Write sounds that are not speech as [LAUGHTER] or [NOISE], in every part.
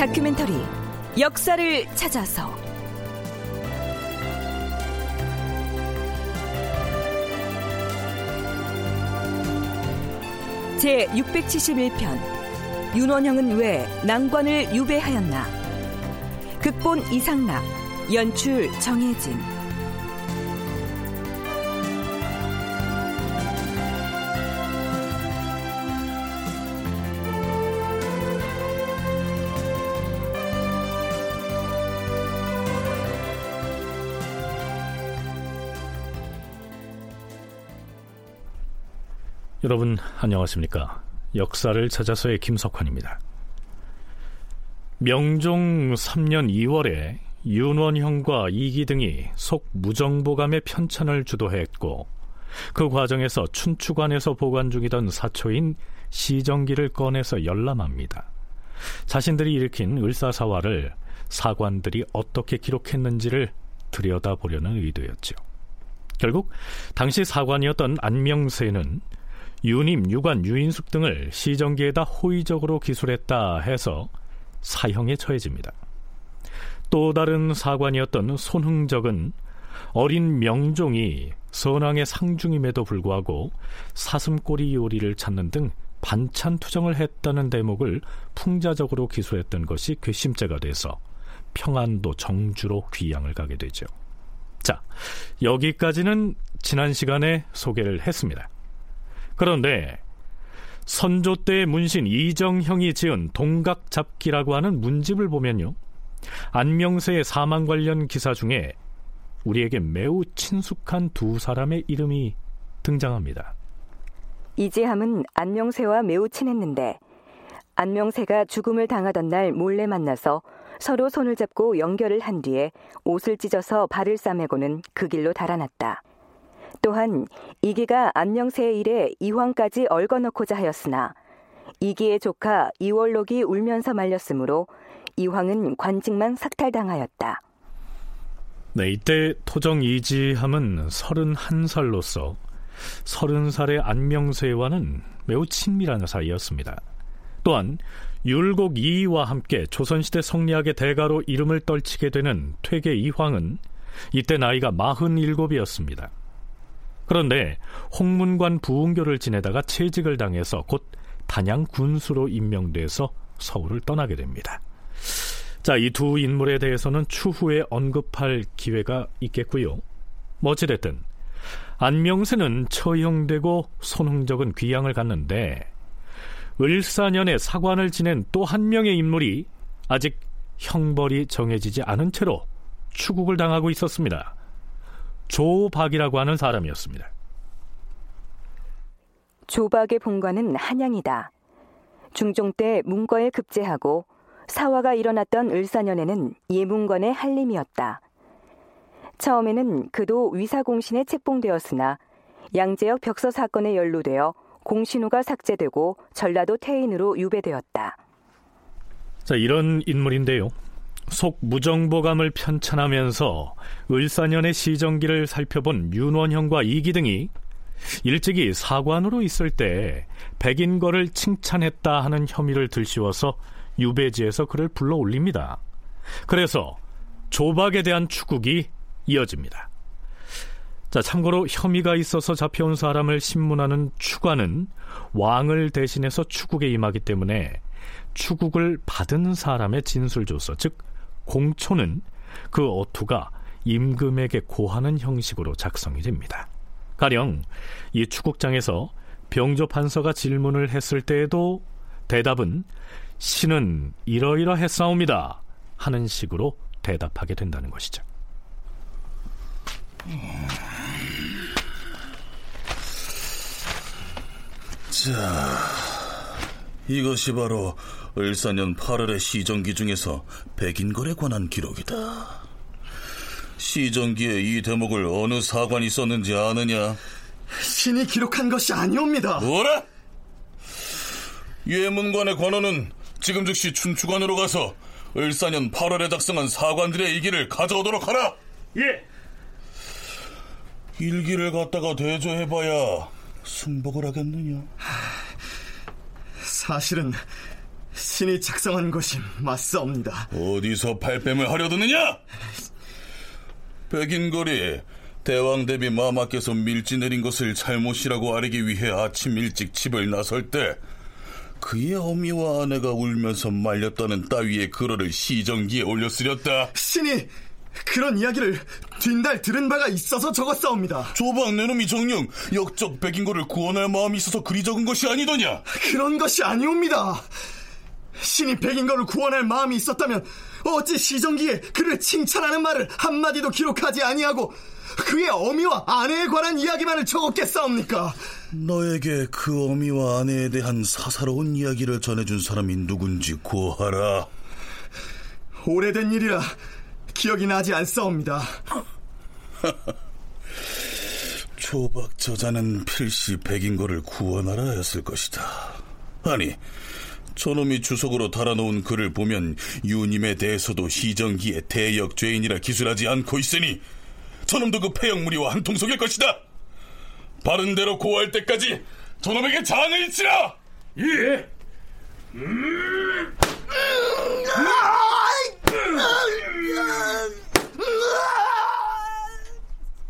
다큐멘터리 역사를 찾아서. 제 671편 윤원형은 왜 난관을 유배하였나? 극본 이상락 연출 정혜진 여러분 안녕하십니까? 역사를 찾아서의 김석환입니다. 명종 3년 2월에 윤원형과 이기 등이 속 무정보감의 편찬을 주도했고 그 과정에서 춘추관에서 보관 중이던 사초인 시정기를 꺼내서 열람합니다. 자신들이 일으킨 을사사화를 사관들이 어떻게 기록했는지를 들여다보려는 의도였죠. 결국 당시 사관이었던 안명세는 유님, 유관, 유인숙 등을 시정기에다 호의적으로 기술했다 해서 사형에 처해집니다. 또 다른 사관이었던 손흥적은 어린 명종이 선왕의 상중임에도 불구하고 사슴꼬리 요리를 찾는 등 반찬 투정을 했다는 대목을 풍자적으로 기술했던 것이 괘씸죄가 돼서 평안도 정주로 귀양을 가게 되죠. 자, 여기까지는 지난 시간에 소개를 했습니다. 그런데 선조 때 문신 이정형이 지은 동각잡기라고 하는 문집을 보면요. 안명세의 사망 관련 기사 중에 우리에게 매우 친숙한 두 사람의 이름이 등장합니다. 이지함은 안명세와 매우 친했는데 안명세가 죽음을 당하던 날 몰래 만나서 서로 손을 잡고 연결을 한 뒤에 옷을 찢어서 발을 싸매고는 그 길로 달아났다. 또한 이기가 안녕세의 일에 이황까지 얽어넣고자 하였으나 이기의 조카 이월록이 울면서 말렸으므로 이황은 관직만 삭탈당하였다. 네, 이때 토정 이지함은 31살로서 30살의 안명세와는 매우 친밀한 사이였습니다. 또한 율곡 이이와 함께 조선시대 성리학의 대가로 이름을 떨치게 되는 퇴계 이황은 이때 나이가 47이었습니다. 그런데 홍문관 부흥교를 지내다가 채직을 당해서 곧 단양 군수로 임명돼서 서울을 떠나게 됩니다. 자, 이 두 인물에 대해서는 추후에 언급할 기회가 있겠고요. 뭐 어찌됐든 안명세는 처형되고 손흥적은 귀양을 갔는데 을사년에 사관을 지낸 또 한 명의 인물이 아직 형벌이 정해지지 않은 채로 추국을 당하고 있었습니다. 조박이라고 하는 사람이었습니다. 조박의 본관은 한양이다. 중종 때 문과에 급제하고 사화가 일어났던 을사년에는 예문관의 한림이었다. 처음에는 그도 위사공신에 책봉되었으나 양재역 벽서 사건에 연루되어 공신호가 삭제되고 전라도 태인으로 유배되었다. 자, 이런 인물인데요. 속 무정보감을 편찬하면서 을사년의 시정기를 살펴본 윤원형과 이기 등이 일찍이 사관으로 있을 때 백인거를 칭찬했다 하는 혐의를 들씌워서 유배지에서 그를 불러 올립니다. 그래서 조박에 대한 추국이 이어집니다. 자, 참고로 혐의가 있어서 잡혀온 사람을 신문하는 추관은 왕을 대신해서 추국에 임하기 때문에 추국을 받은 사람의 진술조서, 즉 공초는 그 어투가 임금에게 고하는 형식으로 작성이 됩니다. 가령 이 추국장에서 병조 판서가 질문을 했을 때에도 대답은 신은 이러이러했사옵니다 하는 식으로 대답하게 된다는 것이죠. 자, 이것이 바로 을사년 8월의 시정기 중에서 백인걸에 관한 기록이다. 시정기에 이 대목을 어느 사관이 썼는지 아느냐? 신이 기록한 것이 아니옵니다. 뭐라? 예문관의 관원은 지금 즉시 춘추관으로 가서 을사년 8월에 작성한 사관들의 일기를 가져오도록 하라. 예. 일기를 갖다가 대조해봐야 승복을 하겠느냐? 사실은 신이 작성한 것이 맞사옵니다. 어디서 발뺌을 하려드느냐? 백인걸이 대왕 대비 마마께서 밀지 내린 것을 잘못이라고 아뢰기 위해 아침 일찍 집을 나설 때 그의 어미와 아내가 울면서 말렸다는 따위의 글어를 시정기에 올렸으렸다. 신이 그런 이야기를 뒷날 들은 바가 있어서 적었사옵니다. 조박 내놈이 정녕 역적 백인걸을 구원할 마음이 있어서 그리 적은 것이 아니더냐? 그런 것이 아니옵니다. 신이 백인 걸을 구원할 마음이 있었다면 어찌 시정기에 그를 칭찬하는 말을 한마디도 기록하지 아니하고 그의 어미와 아내에 관한 이야기만을 적었겠사옵니까? 너에게 그 어미와 아내에 대한 사사로운 이야기를 전해준 사람이 누군지 구하라. 오래된 일이라 기억이 나지 않사옵니다. [LAUGHS] 조박 저자는 필시 백인거를 구원하라 했을 것이다. 아니, 저놈이 주석으로 달아놓은 글을 보면 유님에 대해서도 시정기의 대역 죄인이라 기술하지 않고 있으니 저놈도 그 폐역무리와 한 통속일 것이다. 바른 대로 고할 때까지 저놈에게 장을 치라. 예.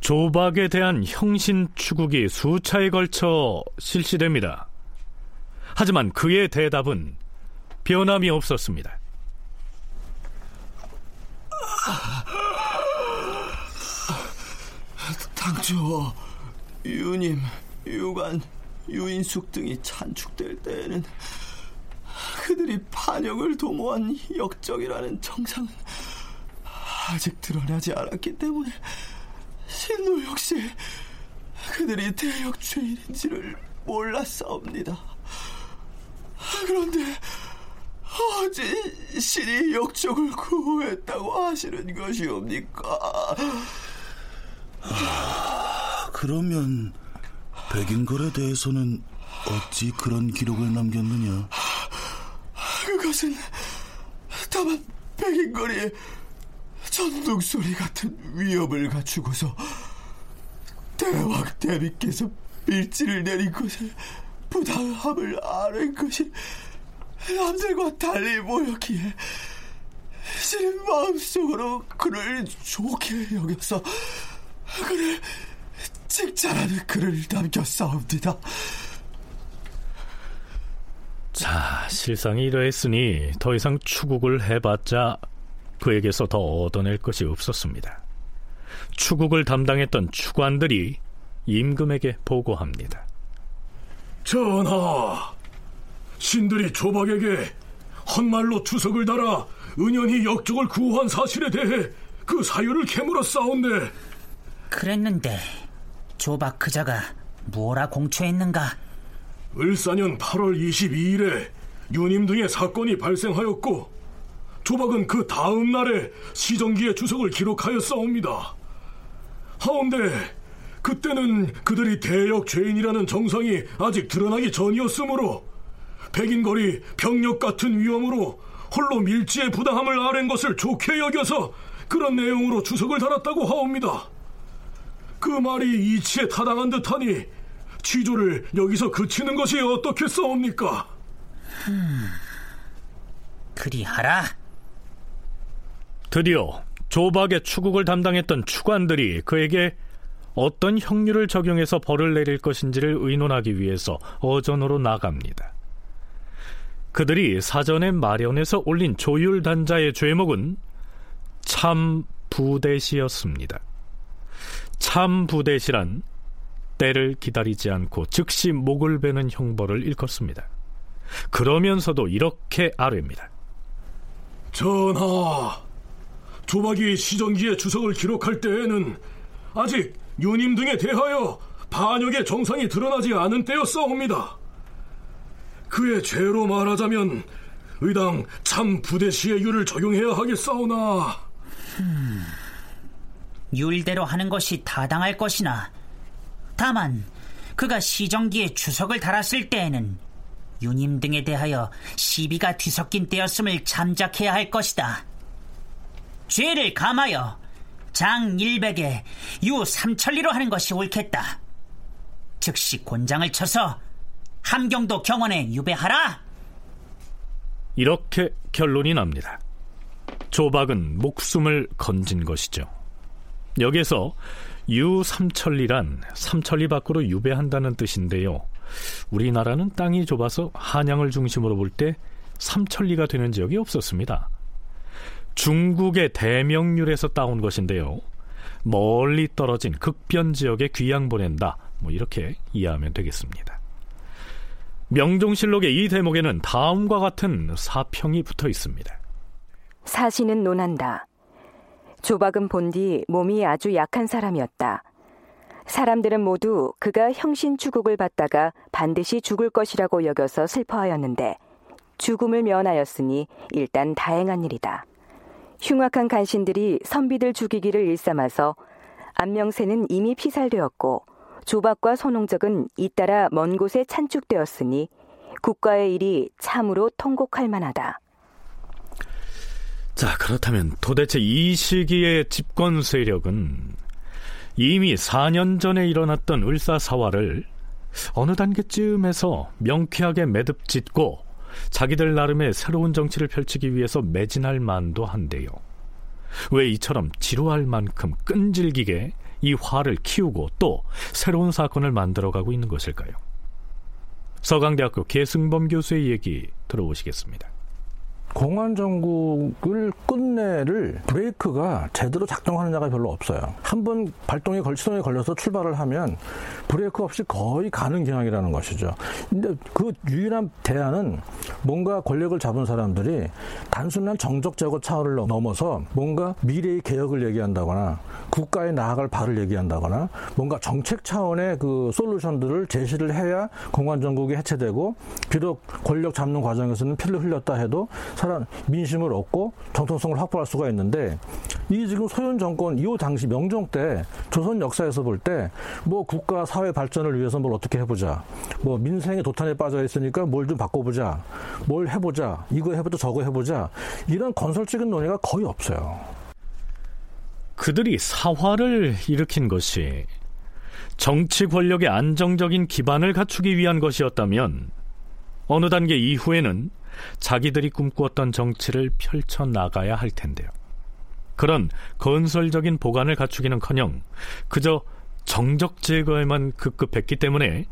조박에 대한 형신 추국이 수차에 걸쳐 실시됩니다. 하지만 그의 대답은 변함이 없었습니다. 당초 유님, 유관, 유인숙 등이 찬축될 때에는 그들이 반역을 도모한 역적이라는 정상은 아직 드러나지 않았기 때문에 신도 역시 그들이 대역 죄인인지를 몰랐사옵니다. 그런데 어찌 신이 역적을 구했다고 하시는 것이옵니까? 그러면 백인걸에 대해서는 어찌 그런 기록을 남겼느냐? 그것은 다만 백인거리에 전등소리 같은 위협을 갖추고서 대왕 대비께서 밀지를 내린 것에 부당함을 아는 것이 남들과 달리 보였기에 제 마음속으로 그를 좋게 여겨서 그를 칭찬하는 글을 남겼사옵니다. 자, 실상이 이러했으니 더 이상 추국을 해봤자 그에게서 더 얻어낼 것이 없었습니다. 추국을 담당했던 추관들이 임금에게 보고합니다. 전하, 신들이 조박에게 헛말로 주석을 달아 은연히 역적을 구한 사실에 대해 그 사유를 캐물어 싸운데 그랬는데 조박 그자가 뭐라 공초했는가? 을사년 8월 22일에 유님 등의 사건이 발생하였고 조박은 그 다음 날에 시정기의 주석을 기록하였사옵니다. 하운데 그때는 그들이 대역 죄인이라는 정상이 아직 드러나기 전이었으므로 백인거리 병력 같은 위험으로 홀로 밀지의 부당함을 아랜 것을 좋게 여겨서 그런 내용으로 주석을 달았다고 하옵니다. 그 말이 이치에 타당한 듯하니 취조를 여기서 그치는 것이 어떻겠사옵니까? 그리하라. 드디어 조박의 추국을 담당했던 추관들이 그에게 어떤 형률을 적용해서 벌을 내릴 것인지를 의논하기 위해서 어전으로 나갑니다. 그들이 사전에 마련해서 올린 조율 단자의 죄목은 참 부대시였습니다. 참 부대시란 때를 기다리지 않고 즉시 목을 베는 형벌을 일컫습니다. 그러면서도 이렇게 아뢰입니다. 전하, 조박이 시정기의 주석을 기록할 때에는 아직 유님 등에 대하여 반역의 정상이 드러나지 않은 때였사옵니다. 그의 죄로 말하자면 의당 참 부대시의 율을 적용해야 하겠사오나 음, 율대로 하는 것이 타당할 것이나 다만 그가 시정기에 주석을 달았을 때에는 유님 등에 대하여 시비가 뒤섞인 때였음을 잠작해야 할 것이다. 죄를 감하여 장 100에 유 3천리로 하는 것이 옳겠다. 즉시 곤장을 쳐서 함경도 경원에 유배하라. 이렇게 결론이 납니다. 조박은 목숨을 건진 것이죠. 여기서 유삼천리란 삼천리 밖으로 유배한다는 뜻인데요. 우리나라는 땅이 좁아서 한양을 중심으로 볼 때 삼천리가 되는 지역이 없었습니다. 중국의 대명률에서 따온 것인데요. 멀리 떨어진 극변 지역에 귀양 보낸다. 뭐 이렇게 이해하면 되겠습니다. 명종실록의 이 대목에는 다음과 같은 사평이 붙어 있습니다. 사신은 논한다. 조박은 본뒤 몸이 아주 약한 사람이었다. 사람들은 모두 그가 형신 추국을 받다가 반드시 죽을 것이라고 여겨서 슬퍼하였는데 죽음을 면하였으니 일단 다행한 일이다. 흉악한 간신들이 선비들 죽이기를 일삼아서 안명세는 이미 피살되었고 조박과 손홍적은 잇따라 먼 곳에 찬축되었으니 국가의 일이 참으로 통곡할 만하다. 자, 그렇다면 도대체 이 시기의 집권 세력은 이미 4년 전에 일어났던 을사사화를 어느 단계쯤에서 명쾌하게 매듭 짓고 자기들 나름의 새로운 정치를 펼치기 위해서 매진할 만도 한데요. 왜 이처럼 지루할 만큼 끈질기게 이 화를 키우고 또 새로운 사건을 만들어가고 있는 것일까요? 서강대학교 계승범 교수의 얘기 들어보시겠습니다. 공안 정국을 끝내를 브레이크가 제대로 작동하는 자가 별로 없어요. 한 번 발동에 걸 시동에 걸려서 출발을 하면 브레이크 없이 거의 가는 경향이라는 것이죠. 근데 그 유일한 대안은 뭔가 권력을 잡은 사람들이 단순한 정적 제거 차원을 넘어서 뭔가 미래의 개혁을 얘기한다거나 국가에 나아갈 발을 얘기한다거나 뭔가 정책 차원의 그 솔루션들을 제시를 해야 공안 정국이 해체되고 비록 권력 잡는 과정에서는 피를 흘렸다 해도 사람 민심을 얻고 정통성을 확보할 수가 있는데 이 지금 소연 정권 이후 당시 명종 때 조선 역사에서 볼 때 뭐 국가 사회 발전을 위해서 뭘 어떻게 해보자 뭐 민생의 도탄에 빠져 있으니까 뭘 좀 바꿔보자 뭘 해보자 이거 해보자 저거 해보자 이런 건설적인 논의가 거의 없어요. 그들이 사화를 일으킨 것이 정치 권력의 안정적인 기반을 갖추기 위한 것이었다면 어느 단계 이후에는 자기들이 꿈꾸었던 정치를 펼쳐 나가야 할 텐데요. 그런 건설적인 보관을 갖추기는커녕 그저 정적 제거에만 급급했기 때문에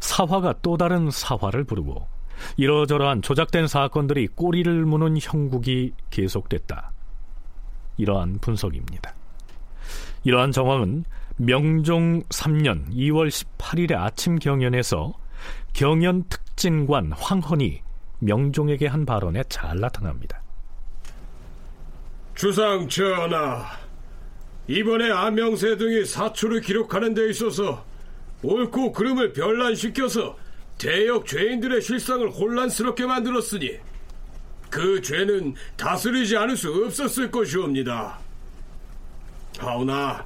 사화가 또 다른 사화를 부르고 이러저러한 조작된 사건들이 꼬리를 무는 형국이 계속됐다. 이러한 분석입니다. 이러한 정황은 명종 3년 2월 18일의 아침 경연에서 경연 특진관 황헌이 명종에게 한 발언에 잘 나타납니다. 주상 전하, 이번에 안명세 등이 사초를 기록하는 데 있어서 옳고 그름을 변란시켜서 대역 죄인들의 실상을 혼란스럽게 만들었으니 그 죄는 다스리지 않을 수 없었을 것이옵니다. 하오나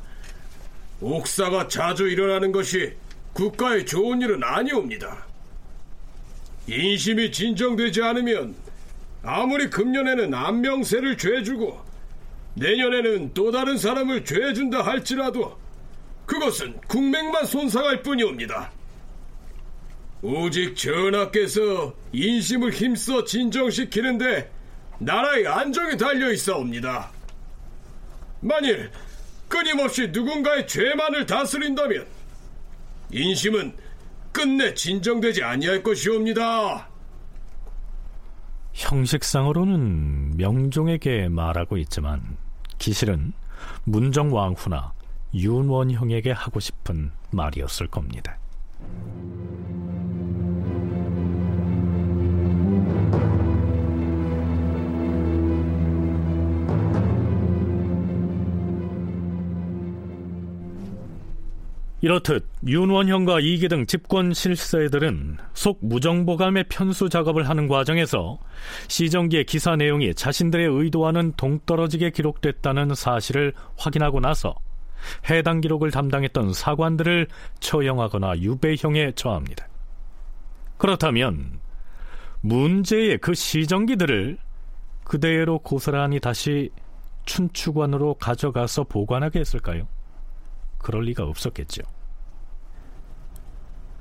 옥사가 자주 일어나는 것이 국가에 좋은 일은 아니옵니다. 인심이 진정되지 않으면 아무리 금년에는 안명세를 죄주고 내년에는 또 다른 사람을 죄준다 할지라도 그것은 국맹만 손상할 뿐이옵니다. 오직 전하께서 인심을 힘써 진정시키는데 나라의 안정이 달려 있사옵니다. 만일 끊임없이 누군가의 죄만을 다스린다면 인심은 끝내 진정되지 아니할 것이옵니다. 형식상으로는 명종에게 말하고 있지만 기실은 문정왕후나 윤원형에게 하고 싶은 말이었을 겁니다. 이렇듯 윤원형과 이기 등 집권 실세들은 속 무정보감의 편수 작업을 하는 과정에서 시정기의 기사 내용이 자신들의 의도와는 동떨어지게 기록됐다는 사실을 확인하고 나서 해당 기록을 담당했던 사관들을 처형하거나 유배형에 처합니다. 그렇다면 문제의 그 시정기들을 그대로 고스란히 다시 춘추관으로 가져가서 보관하게 했을까요? 그럴 리가 없었겠죠.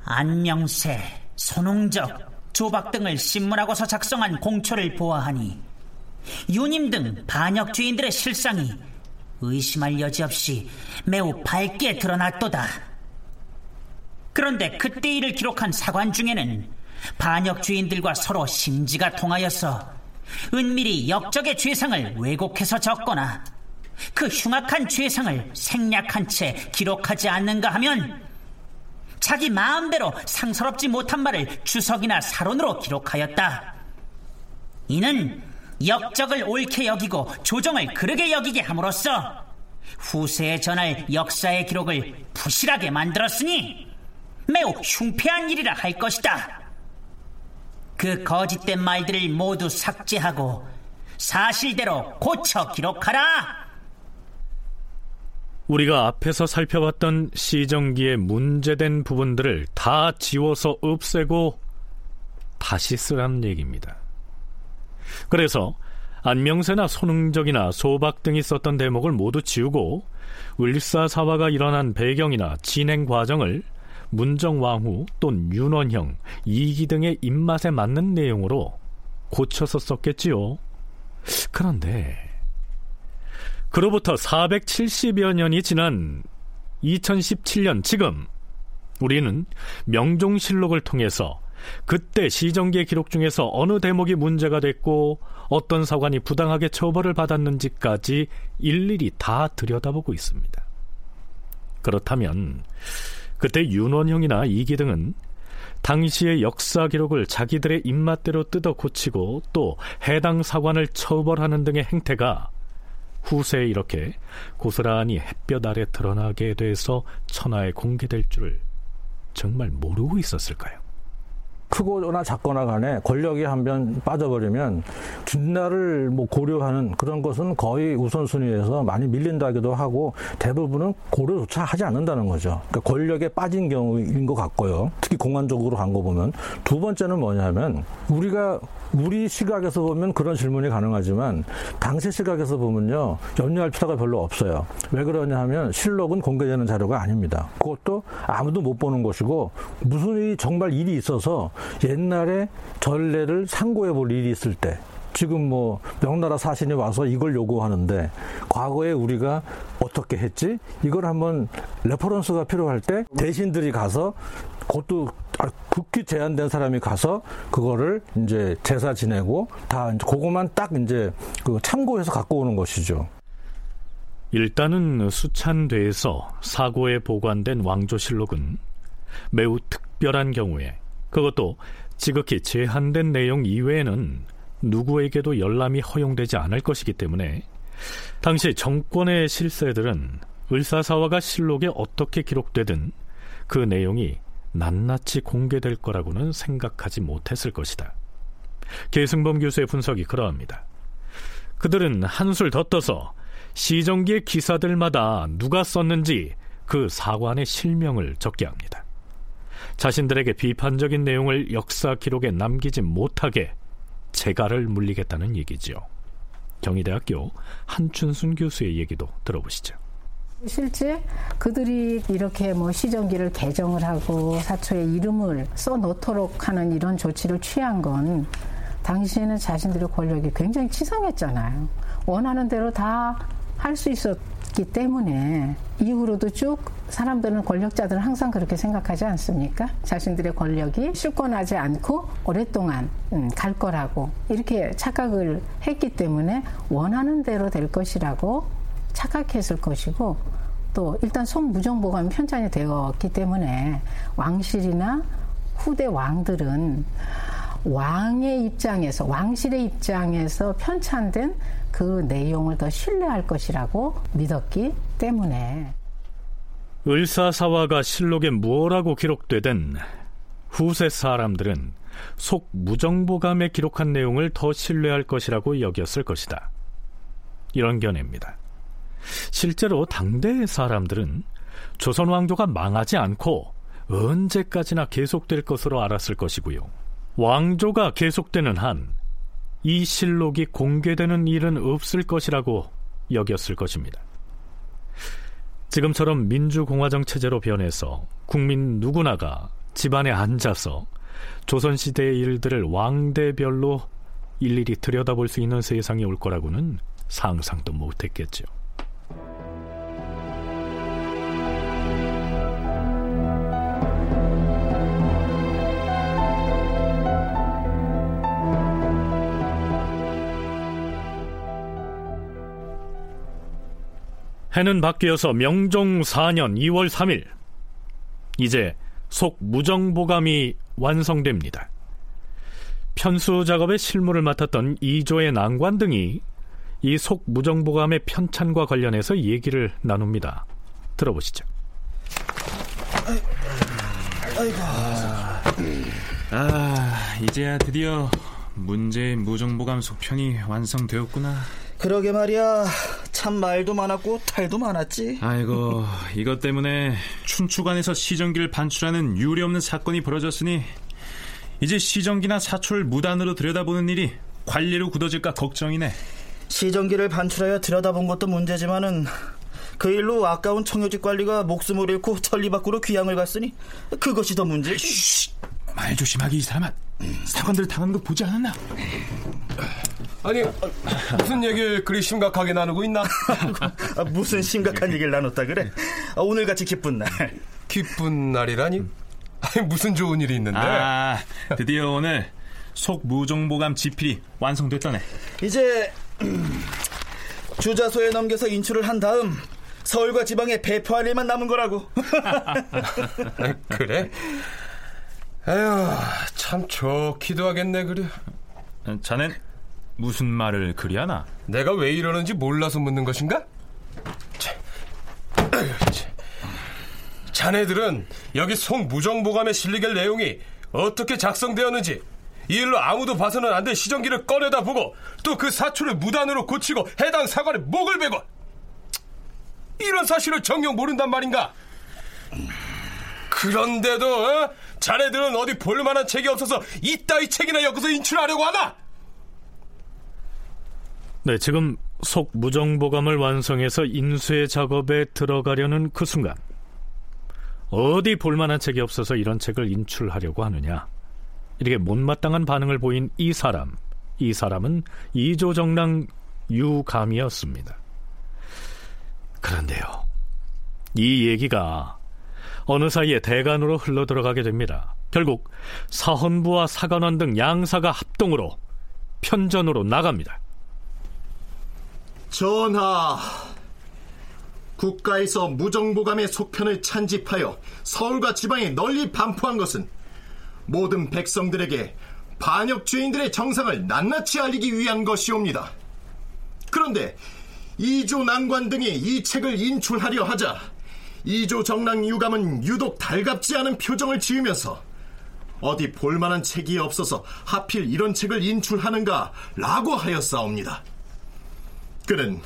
안녕새, 손홍적, 조박 등을 신문하고서 작성한 공초를 보아하니 유님 등 반역 주인들의 실상이 의심할 여지 없이 매우 밝게 드러났도다. 그런데 그때 일을 기록한 사관 중에는 반역 주인들과 서로 심지가 통하여서 은밀히 역적의 죄상을 왜곡해서 적거나 그 흉악한 죄상을 생략한 채 기록하지 않는가 하면 자기 마음대로 상서롭지 못한 말을 주석이나 사론으로 기록하였다. 이는 역적을 옳게 여기고 조정을 그르게 여기게 함으로써 후세에 전할 역사의 기록을 부실하게 만들었으니 매우 흉패한 일이라 할 것이다. 그 거짓된 말들을 모두 삭제하고 사실대로 고쳐 기록하라. 우리가 앞에서 살펴봤던 시정기의 문제된 부분들을 다 지워서 없애고 다시 쓰라는 얘기입니다. 그래서 안명세나 손흥적이나 소박 등이 썼던 대목을 모두 지우고 을사사화가 일어난 배경이나 진행 과정을 문정왕후 또는 윤원형, 이기 등의 입맛에 맞는 내용으로 고쳐서 썼겠지요. 그런데 그로부터 470여 년이 지난 2017년 지금 우리는 명종실록을 통해서 그때 시정기의 기록 중에서 어느 대목이 문제가 됐고 어떤 사관이 부당하게 처벌을 받았는지까지 일일이 다 들여다보고 있습니다. 그렇다면 그때 윤원형이나 이기 등은 당시의 역사 기록을 자기들의 입맛대로 뜯어 고치고 또 해당 사관을 처벌하는 등의 행태가 후세에 이렇게 고스란히 햇볕 아래 드러나게 돼서 천하에 공개될 줄을 정말 모르고 있었을까요? 크거나 작거나 간에 권력이 한 번 빠져버리면 뒷날을 뭐 고려하는 그런 것은 거의 우선순위에서 많이 밀린다기도 하고 대부분은 고려조차 하지 않는다는 거죠. 그러니까 권력에 빠진 경우인 것 같고요. 특히 공안적으로 간 거 보면 두 번째는 뭐냐면 우리가 우리 시각에서 보면 그런 질문이 가능하지만 당시 시각에서 보면요 염려할 필요가 별로 없어요. 왜 그러냐 하면 실록은 공개되는 자료가 아닙니다. 그것도 아무도 못 보는 것이고 무슨 일이 정말 일이 있어서 옛날에 전례를 상고해 볼 일이 있을 때 지금 뭐 명나라 사신이 와서 이걸 요구하는데 과거에 우리가 어떻게 했지? 이걸 한번 reference가 필요할 때 대신들이 가서 그것도 극히 제한된 사람이 가서 그거를 이제 제사 지내고 다 이제 그거만 딱 이제 그 참고해서 갖고 오는 것이죠. 일단은 수찬대에서 사고에 보관된 왕조실록은 매우 특별한 경우에 그것도 지극히 제한된 내용 이외에는 누구에게도 열람이 허용되지 않을 것이기 때문에 당시 정권의 실세들은 을사사화가 실록에 어떻게 기록되든 그 내용이 낱낱이 공개될 거라고는 생각하지 못했을 것이다. 계승범 교수의 분석이 그러합니다. 그들은 한술 더 떠서 시정기의 기사들마다 누가 썼는지 그 사관의 실명을 적게 합니다. 자신들에게 비판적인 내용을 역사 기록에 남기지 못하게 재가를 물리겠다는 얘기죠. 경희대학교 한춘순 교수의 얘기도 들어보시죠. 실제 그들이 이렇게 뭐 시정기를 개정을 하고 사초의 이름을 써 놓도록 하는 이런 조치를 취한 건 당시에는 자신들의 권력이 굉장히 치성했잖아요. 원하는 대로 다 할 수 있었 기 때문에 이후로도 쭉 사람들은 권력자들은 항상 그렇게 생각하지 않습니까? 자신들의 권력이 실권하지 않고 오랫동안 음, 갈 거라고 이렇게 착각을 했기 때문에 원하는 대로 될 것이라고 착각했을 것이고 또 일단 송무정보감이 편찬이 되었기 때문에 왕실이나 후대 왕들은 왕의 입장에서 왕실의 입장에서 편찬된 그 내용을 더 신뢰할 것이라고 믿었기 때문에 을사사화가 실록에 무엇라고 기록되든 후세 사람들은 속 무정보감에 기록한 내용을 더 신뢰할 것이라고 여겼을 것이다. 이런 견해입니다. 실제로 당대의 사람들은 조선 왕조가 망하지 않고 언제까지나 계속될 것으로 알았을 것이고요. 왕조가 계속되는 한 이 실록이 공개되는 일은 없을 것이라고 여겼을 것입니다. 지금처럼 민주공화정 체제로 변해서 국민 누구나가 집안에 앉아서 조선시대의 일들을 왕대별로 일일이 들여다볼 수 있는 세상이 올 거라고는 상상도 못했겠죠. 해는 바뀌어서 명종 4년 2월 3일 이제 속 무정보감이 완성됩니다. 편수 작업의 실무를 맡았던 이조의 난관 등이 이 속 무정보감의 편찬과 관련해서 얘기를 나눕니다. 들어보시죠. 아이고. 아, 이제야 드디어 문제의 무정보감 속편이 완성되었구나. 그러게 말이야. 참 말도 많았고 탈도 많았지. 아이고, 이것 때문에 춘추관에서 시정기를 반출하는 유례 없는 사건이 벌어졌으니 이제 시정기나 사초를 무단으로 들여다보는 일이 관리로 굳어질까 걱정이네. 시정기를 반출하여 들여다본 것도 문제지만은 그 일로 아까운 청요직 관리가 목숨을 잃고 천리 밖으로 귀향을 갔으니 그것이 더 문제. 말 조심하기 이 사람아. 사관들 당한 거 보지 않았나? 아니 무슨 얘기를 그리 심각하게 나누고 있나? [LAUGHS] 아, 무슨 심각한 얘기를 나눴다 그래? 아, 오늘같이 기쁜 날. 기쁜 날이라니? 아니, 무슨 좋은 일이 있는데? 아, 드디어 오늘 속 무정보감 지필이 완성됐다네. 이제 음, 주자소에 넘겨서 인출을 한 다음 서울과 지방에 배포할 일만 남은 거라고. [LAUGHS] 그래? 에휴, 참 좋기도 하겠네, 그래. 자넨 무슨 말을 그리 하나? 내가 왜 이러는지 몰라서 묻는 것인가? 자, 자네들은 여기 송 무정보감에 실리게 내용이 어떻게 작성되었는지 이 일로 아무도 봐서는 안 될 시정기를 꺼내다 보고 또 그 사초를 무단으로 고치고 해당 사관의 목을 베고 이런 사실을 정녕 모른단 말인가? 그런데도 어? 자네들은 어디 볼만한 책이 없어서 이따위 책이나 엮어서 인출하려고 하나? 네, 지금 속 무정보감을 완성해서 인쇄 작업에 들어가려는 그 순간 어디 볼만한 책이 없어서 이런 책을 인출하려고 하느냐. 이렇게 못마땅한 반응을 보인 이 사람 이 사람은 이조정랑 유감이었습니다. 그런데요 이 얘기가 어느 사이에 대간으로 흘러들어가게 됩니다. 결국 사헌부와 사관원 등 양사가 합동으로 편전으로 나갑니다 전하, 국가에서 무정보감의 속편을 찬집하여 서울과 지방에 널리 반포한 것은 모든 백성들에게 반역 죄인들의 정상을 낱낱이 알리기 위한 것이옵니다. 그런데 이조 난관 등이 이 책을 인출하려 하자 이조 정랑 유감은 유독 달갑지 않은 표정을 지으면서 어디 볼만한 책이 없어서 하필 이런 책을 인출하는가 라고 하였사옵니다. 그는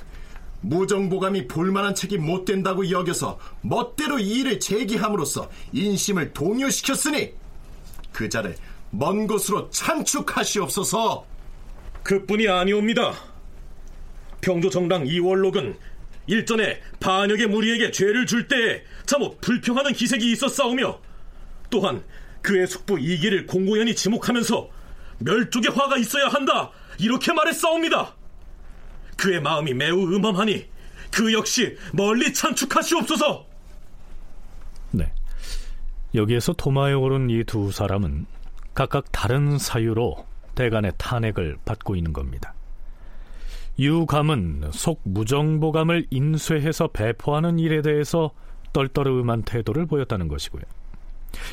무정보감이 볼만한 책이 못 된다고 여겨서 멋대로 이 일을 제기함으로써 인심을 동요시켰으니 그 자를 먼 곳으로 찬축하시옵소서. 그뿐이 아니옵니다. 평조 정당 이월록은 일전에 반역의 무리에게 죄를 줄 때에 참못 불평하는 기색이 있었사오며 또한 그의 숙부 이기를 공공연히 지목하면서 멸족의 화가 있어야 한다 이렇게 말했사옵니다. 그의 마음이 매우 음험하니 그 역시 멀리 찬축하시옵소서. 네. 여기에서 도마에 오른 이 두 사람은 각각 다른 사유로 대간의 탄핵을 받고 있는 겁니다. 유감은 속 무정보감을 인쇄해서 배포하는 일에 대해서 떨떠름한 태도를 보였다는 것이고요.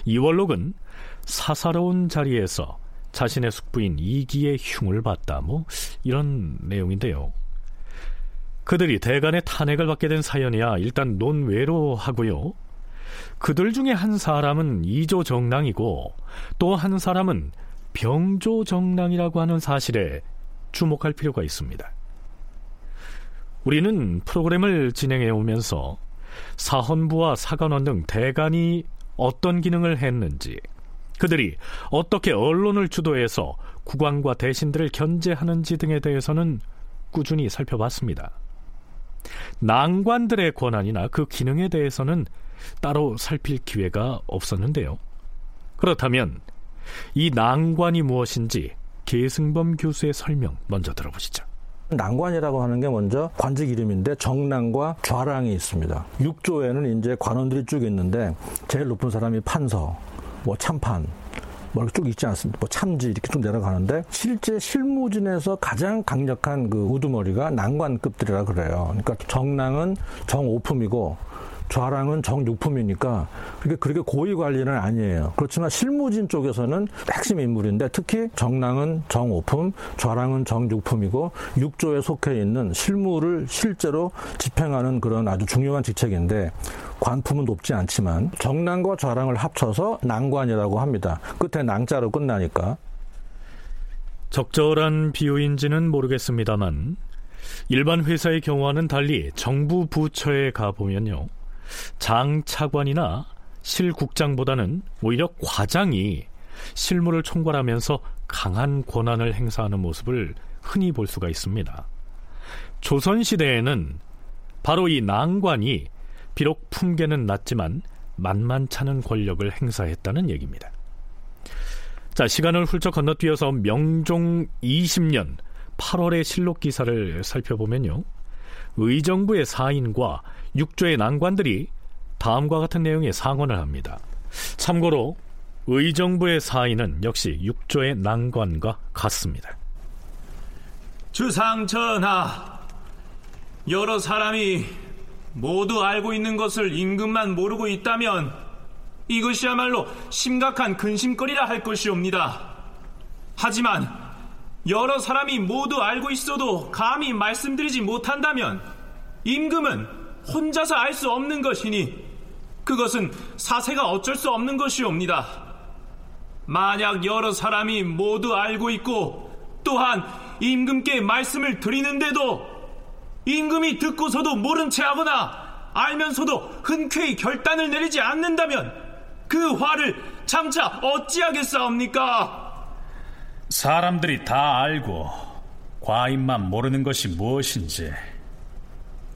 이월록은 사사로운 자리에서 자신의 숙부인 이기의 흉을 봤다. 뭐 이런 내용인데요. 그들이 대간의 탄핵을 받게 된 사연이야 일단 논외로 하고요. 그들 중에 한 사람은 이조 정랑이고 또 한 사람은 병조 정랑이라고 하는 사실에 주목할 필요가 있습니다. 우리는 프로그램을 진행해 오면서 사헌부와 사관원 등 대간이 어떤 기능을 했는지, 그들이 어떻게 언론을 주도해서 국왕과 대신들을 견제하는지 등에 대해서는 꾸준히 살펴봤습니다. 낭관들의 권한이나 그 기능에 대해서는 따로 살필 기회가 없었는데요. 그렇다면 이 낭관이 무엇인지 계승범 교수의 설명 먼저 들어보시죠. 낭관이라고 하는 게 먼저 관직 이름인데 정랑과 좌랑이 있습니다. 6조에는 이제 관원들이 쭉 있는데 제일 높은 사람이 판서, 뭐 참판, 뭐 이렇게 쭉 있지 않습니까? 뭐 참지 이렇게 쭉 내려가는데 실제 실무진에서 가장 강력한 그 우두머리가 낭관급들이라 그래요. 그러니까 정랑은 정오품이고 좌랑은 정육품이니까 그게 그렇게 고위 관리는 아니에요. 그렇지만 실무진 쪽에서는 핵심 인물인데 특히 정랑은 정오품, 좌랑은 정육품이고 육조에 속해 있는 실무를 실제로 집행하는 그런 아주 중요한 직책인데 관품은 높지 않지만 정랑과 좌랑을 합쳐서 낭관이라고 합니다. 끝에 낭자로 끝나니까. 적절한 비유인지는 모르겠습니다만 일반 회사의 경우와는 달리 정부 부처에 가보면요. 장 차관이나 실 국장보다는 오히려 과장이 실무를 총괄하면서 강한 권한을 행사하는 모습을 흔히 볼 수가 있습니다. 조선시대에는 바로 이 낭관이 비록 품계는 낮지만 만만찮은 권력을 행사했다는 얘기입니다. 자, 시간을 훌쩍 건너뛰어서 명종 20년 8월의 실록 기사를 살펴보면요. 의정부의 사인과 육조의 난관들이 다음과 같은 내용의 상언을 합니다. 참고로 의정부의 사인은 역시 육조의 난관과 같습니다. 주상 전하, 여러 사람이 모두 알고 있는 것을 임금만 모르고 있다면 이것이야말로 심각한 근심거리라 할 것이옵니다. 하지만 여러 사람이 모두 알고 있어도 감히 말씀드리지 못한다면 임금은 혼자서 알 수 없는 것이니 그것은 사세가 어쩔 수 없는 것이옵니다. 만약 여러 사람이 모두 알고 있고 또한 임금께 말씀을 드리는데도 임금이 듣고서도 모른 채 하거나 알면서도 흔쾌히 결단을 내리지 않는다면 그 화를 장차 어찌하겠사옵니까? 사람들이 다 알고 과인만 모르는 것이 무엇인지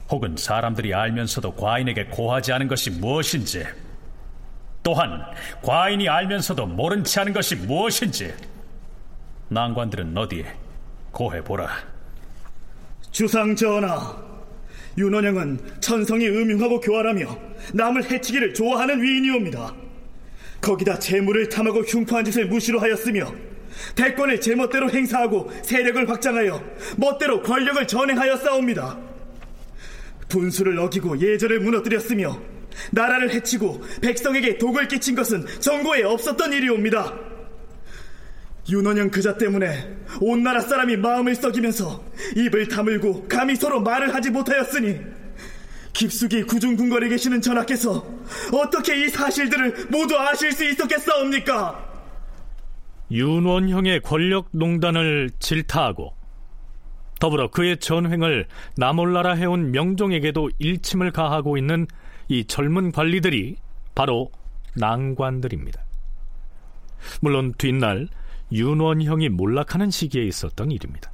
혹은 사람들이 알면서도 과인에게 고하지 않은 것이 무엇인지 또한 과인이 알면서도 모른 체 하는 것이 무엇인지 난관들은 어디에 고해보라. 주상 전하 윤원영은 천성이 음흉하고 교활하며 남을 해치기를 좋아하는 위인이옵니다. 거기다 재물을 탐하고 흉포한 짓을 무시로 하였으며 대권을 제멋대로 행사하고 세력을 확장하여 멋대로 권력을 전행하여 싸웁니다 분수를 어기고 예절을 무너뜨렸으며 나라를 해치고 백성에게 독을 끼친 것은 정고에 없었던 일이옵니다. 윤원영 그자 때문에 온 나라 사람이 마음을 썩이면서 입을 다물고 감히 서로 말을 하지 못하였으니 깊숙이 구중궁궐에 계시는 전하께서 어떻게 이 사실들을 모두 아실 수 있었겠사옵니까? 윤원형의 권력 농단을 질타하고 더불어 그의 전횡을 나몰라라 해온 명종에게도 일침을 가하고 있는 이 젊은 관리들이 바로 낭관들입니다. 물론 뒷날 윤원형이 몰락하는 시기에 있었던 일입니다.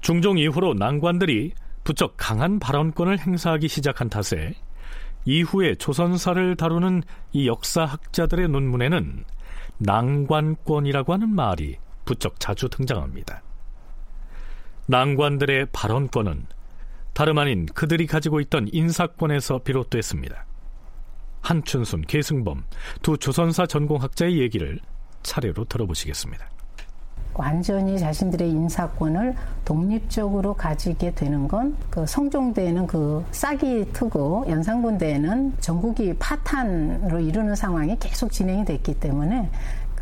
중종 이후로 낭관들이 부쩍 강한 발언권을 행사하기 시작한 탓에 이후에 조선사를 다루는 이 역사학자들의 논문에는 낭관권이라고 하는 말이 부쩍 자주 등장합니다. 낭관들의 발언권은 다름 아닌 그들이 가지고 있던 인사권에서 비롯됐습니다. 한춘순, 계승범 두 조선사 전공학자의 얘기를 차례로 들어보시겠습니다. 완전히 자신들의 인사권을 독립적으로 가지게 되는 건 그 성종대에는 그 싹이 트고 연산군대에는 전국이 파탄으로 이르는 상황이 계속 진행이 됐기 때문에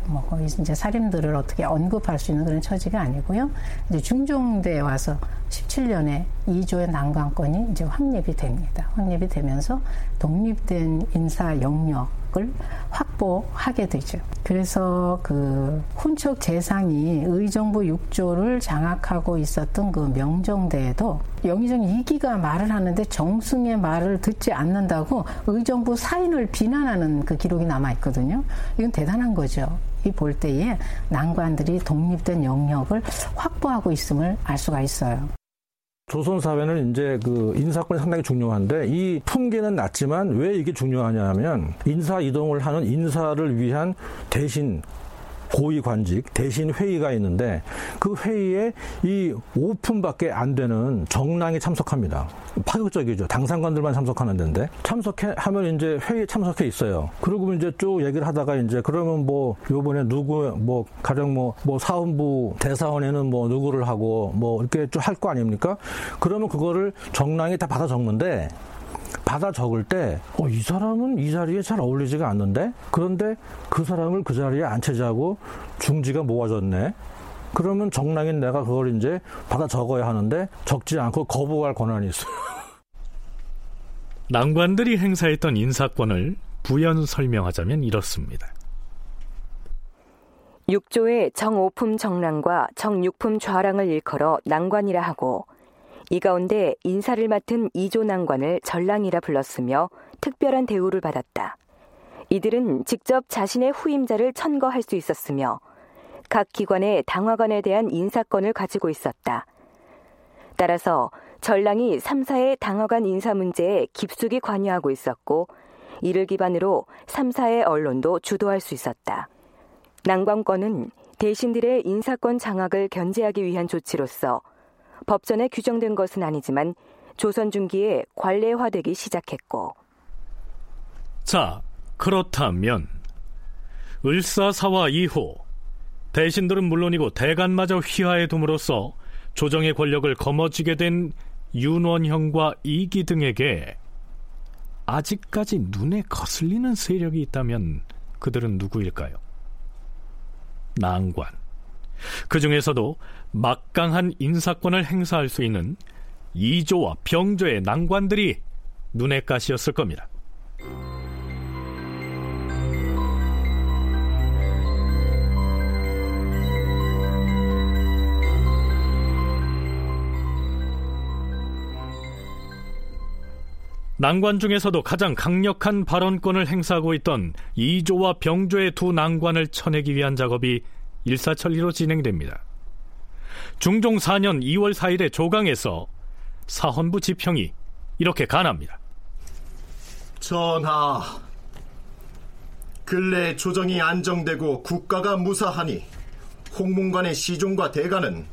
뭐 거기 이제 살인들을 어떻게 언급할 수 있는 그런 처지가 아니고요. 이제 중종대에 와서 17년에 2조의 난관권이 이제 확립이 됩니다. 확립이 되면서 독립된 인사 영역을 확보하게 되죠. 그래서 그 훈척 재상이 의정부 6조를 장악하고 있었던 그 명정대에도 영의정 2기가 말을 하는데 정승의 말을 듣지 않는다고 의정부 사인을 비난하는 그 기록이 남아 있거든요. 이건 대단한 거죠. 이볼 때에 난관들이 독립된 영역을 확보하고 있음을 알 수가 있어요. 조선 사회는 이제 그 인사권이 상당히 중요한데 이 풍계는 낮지만 왜 이게 중요하냐면 인사 이동을 하는 인사를 위한 대신 고위 관직 대신 회의가 있는데 그 회의에 이 5분밖에 안 되는 정랑이 참석합니다. 파격적이죠. 당상관들만 참석하는 데인데 참석해 하면 이제 회의에 참석해 있어요. 그리고 이제 쭉 얘기를 하다가 이제 그러면 뭐 요번에 누구 뭐 가령 뭐, 뭐 사원부 대사원에는 뭐 누구를 하고 뭐 이렇게 쭉 할 거 아닙니까? 그러면 그거를 정랑이 다 받아 적는데 받아 적을 때, 어, 이 사람은 이 자리에 잘 어울리지가 않는데? 그런데 그 사람을 그 자리에 앉히자고 중지가 모아졌네? 그러면 정랑인 내가 그걸 이제 받아 적어야 하는데 적지 않고 거부할 권한이 있어요. [LAUGHS] 난관들이 행사했던 인사권을 부연 설명하자면 이렇습니다. 6조의 정오품 정랑과 정육품 좌랑을 일컬어 난관이라 하고 이 가운데 인사를 맡은 2조 난관을 전랑이라 불렀으며 특별한 대우를 받았다. 이들은 직접 자신의 후임자를 천거할 수 있었으며 각 기관의 당화관에 대한 인사권을 가지고 있었다. 따라서 전랑이 3사의 당화관 인사 문제에 깊숙이 관여하고 있었고 이를 기반으로 3사의 언론도 주도할 수 있었다. 난관권은 대신들의 인사권 장악을 견제하기 위한 조치로서 법전에 규정된 것은 아니지만 조선 중기에 관례화되기 시작했고 자, 그렇다면 을사사화 이후 대신들은 물론이고 대간마저 휘하에 둠으로써 조정의 권력을 거머쥐게 된 윤원형과 이기 등에게 아직까지 눈에 거슬리는 세력이 있다면 그들은 누구일까요? 난관. 그 중에서도 막강한 인사권을 행사할 수 있는 이조와 병조의 난관들이 눈에 가시였을 겁니다. 난관 중에서도 가장 강력한 발언권을 행사하고 있던 이조와 병조의 두 난관을 쳐내기 위한 작업이 일사천리로 진행됩니다. 중종 4년 2월 4일에 조강에서 사헌부 지평이 이렇게 간합니다. 전하, 근래 조정이 안정되고 국가가 무사하니 홍문관의 시종과 대가는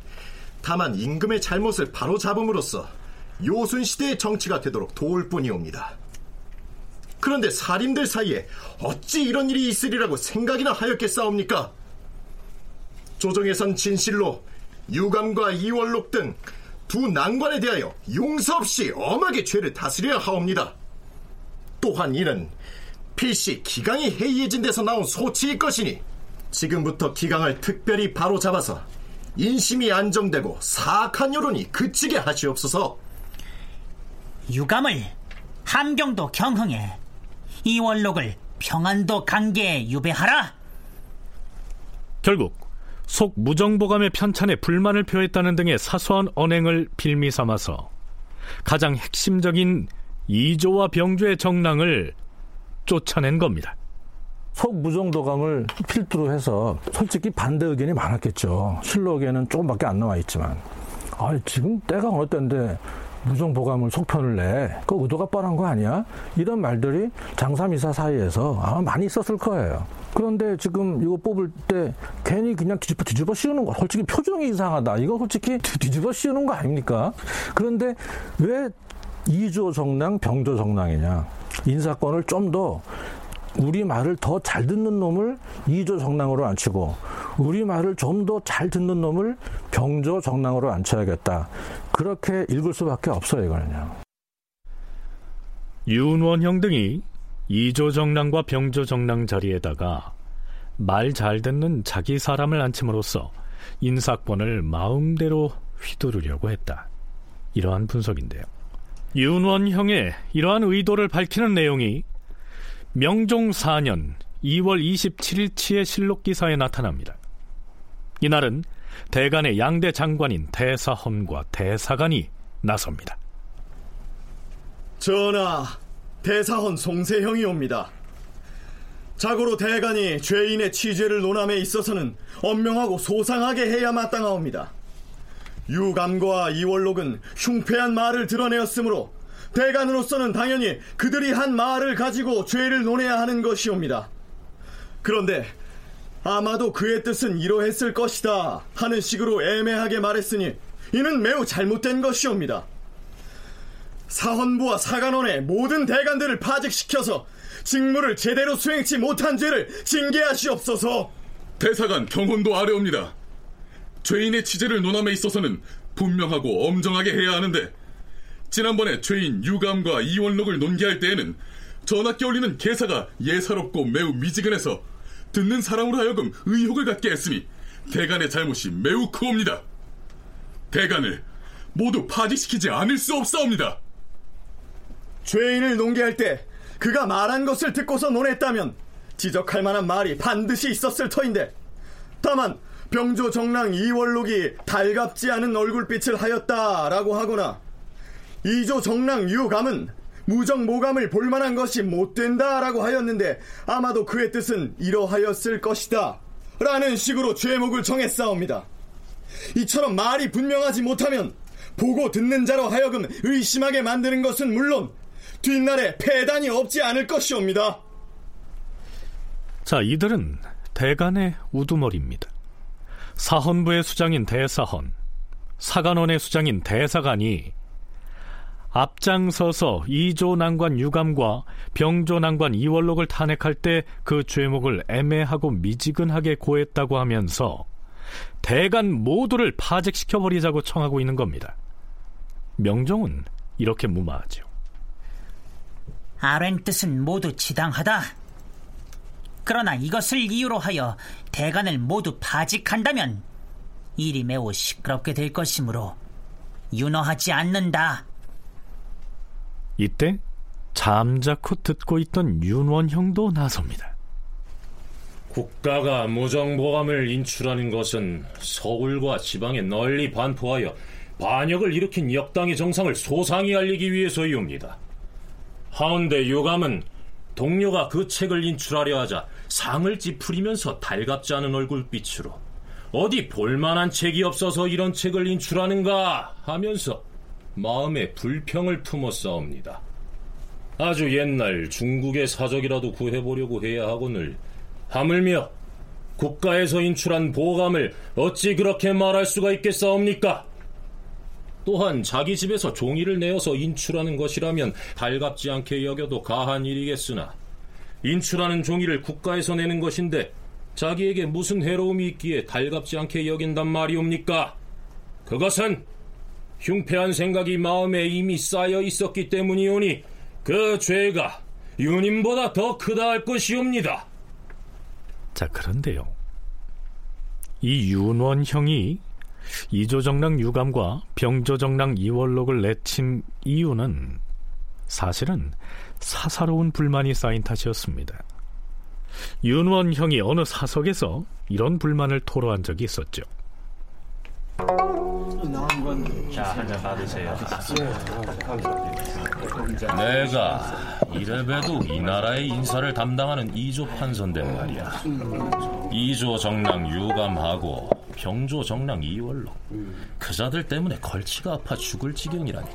다만 임금의 잘못을 바로 잡음으로써 요순 시대의 정치가 되도록 도울 뿐이옵니다. 그런데 살인들 사이에 어찌 이런 일이 있으리라고 생각이나 하였겠사옵니까? 조정에선 진실로 유감과 이월록 등 두 난관에 대하여 용서 없이 엄하게 죄를 다스려야 하옵니다. 또한 이는 필시 기강이 해이해진 데서 나온 소치일 것이니 지금부터 기강을 특별히 바로 잡아서 인심이 안정되고 사악한 여론이 그치게 하시옵소서. 유감을 함경도 경흥에 이월록을 평안도 강계에 유배하라. 결국 속 무정보감의 편찬에 불만을 표했다는 등의 사소한 언행을 빌미 삼아서 가장 핵심적인 이조와 병조의 정랑을 쫓아낸 겁니다. 속무정도감을 필두로 해서 솔직히 반대 의견이 많았겠죠. 실록에는 조금밖에 안 나와 있지만. 아, 지금 때가 어느 때인데 무정보감을 속편을 내. 그 의도가 뻔한 거 아니야? 이런 말들이 장사미사 사이에서 아마 많이 있었을 거예요. 그런데 지금 이거 뽑을 때 괜히 그냥 뒤집어 뒤집어 씌우는 거 솔직히 표정이 이상하다. 이거 솔직히 뒤집어 씌우는 거 아닙니까? 그런데 왜 이조 정랑, 병조 정랑이냐? 인사권을 좀 더 우리 말을 더 잘 듣는 놈을 이조 정랑으로 앉히고 우리 말을 좀 더 잘 듣는 놈을 병조 정랑으로 앉혀야겠다. 그렇게 읽을 수밖에 없어요, 이거는요. 윤원형 등이 이조 정랑과 병조 정랑 자리에다가 말 잘 듣는 자기 사람을 앉힘으로써 인사권을 마음대로 휘두르려고 했다. 이러한 분석인데요. 윤원형의 이러한 의도를 밝히는 내용이 명종 4년 2월 27일치의 실록 기사에 나타납니다. 이날은 대간의 양대 장관인 대사헌과 대사관이 나섭니다. 전하, 대사헌 송세형이 옵니다. 자고로 대간이 죄인의 취죄를 논함에 있어서는 엄명하고 소상하게 해야 마땅하옵니다. 유감과 이월록은 흉패한 말을 드러내었으므로 대간으로서는 당연히 그들이 한 말을 가지고 죄를 논해야 하는 것이옵니다. 그런데 아마도 그의 뜻은 이러했을 것이다 하는 식으로 애매하게 말했으니 이는 매우 잘못된 것이옵니다. 사헌부와 사관원의 모든 대관들을 파직시켜서 직무를 제대로 수행치 못한 죄를 징계하시옵소서. 대사관 경혼도 아래옵니다. 죄인의 취재를 논함에 있어서는 분명하고 엄정하게 해야 하는데 지난번에 죄인 유감과 이원록을 논계할 때에는 전학께 올리는 개사가 예사롭고 매우 미지근해서 듣는 사람으로 하여금 의혹을 갖게 했으니 대간의 잘못이 매우 크옵니다. 대간을 모두 파직시키지 않을 수 없사옵니다. 죄인을 논계할 때 그가 말한 것을 듣고서 논했다면 지적할 만한 말이 반드시 있었을 터인데 다만 병조 정랑 이월록이 달갑지 않은 얼굴빛을 하였다라고 하거나 이조 정랑 유감은 무정 모감을 볼만한 것이 못 된다라고 하였는데 아마도 그의 뜻은 이러하였을 것이다 라는 식으로 죄목을 정했사옵니다. 이처럼 말이 분명하지 못하면 보고 듣는 자로 하여금 의심하게 만드는 것은 물론 뒷날에 폐단이 없지 않을 것이옵니다. 자, 이들은 대간의 우두머리입니다. 사헌부의 수장인 대사헌, 사관원의 수장인 대사관이 앞장서서 이조 난관 유감과 병조 난관 이월록을 탄핵할 때 그 죄목을 애매하고 미지근하게 고했다고 하면서 대간 모두를 파직시켜버리자고 청하고 있는 겁니다. 명종은 이렇게 무마하죠. 아랜 뜻은 모두 지당하다. 그러나 이것을 이유로 하여 대간을 모두 파직한다면 일이 매우 시끄럽게 될 것이므로 윤허하지 않는다. 이때 잠자코 듣고 있던 윤원형도 나섭니다. 국가가 무정보감을 인출하는 것은 서울과 지방에 널리 반포하여 반역을 일으킨 역당의 정상을 소상히 알리기 위해서이옵니다. 하운데 유감은 동료가 그 책을 인출하려 하자 상을 찌푸리면서 달갑지 않은 얼굴빛으로 어디 볼만한 책이 없어서 이런 책을 인출하는가 하면서 마음에 불평을 품었사옵니다. 아주 옛날 중국의 사적이라도 구해보려고 해야 하거늘 하물며 국가에서 인출한 보감을 어찌 그렇게 말할 수가 있겠사옵니까? 또한 자기 집에서 종이를 내어서 인출하는 것이라면 달갑지 않게 여겨도 가한 일이겠으나 인출하는 종이를 국가에서 내는 것인데 자기에게 무슨 해로움이 있기에 달갑지 않게 여긴단 말이옵니까? 그것은 흉패한 생각이 마음에 이미 쌓여 있었기 때문이오니 그 죄가 유님보다 더 크다 할 것이옵니다. 자, 그런데요. 이 윤원형이 이조정랑 유감과 병조정랑 이월록을 내친 이유는 사실은 사사로운 불만이 쌓인 탓이었습니다. 윤원형이 어느 사석에서 이런 불만을 토로한 적이 있었죠. 자, 한잔 받으세요. 내가 이래봬도 이 나라의 인사를 담당하는 이조 판서인데 말이야. 이조 정랑 유감하고 병조 정랑 이월로 그자들 때문에 걸치가 아파 죽을 지경이라니.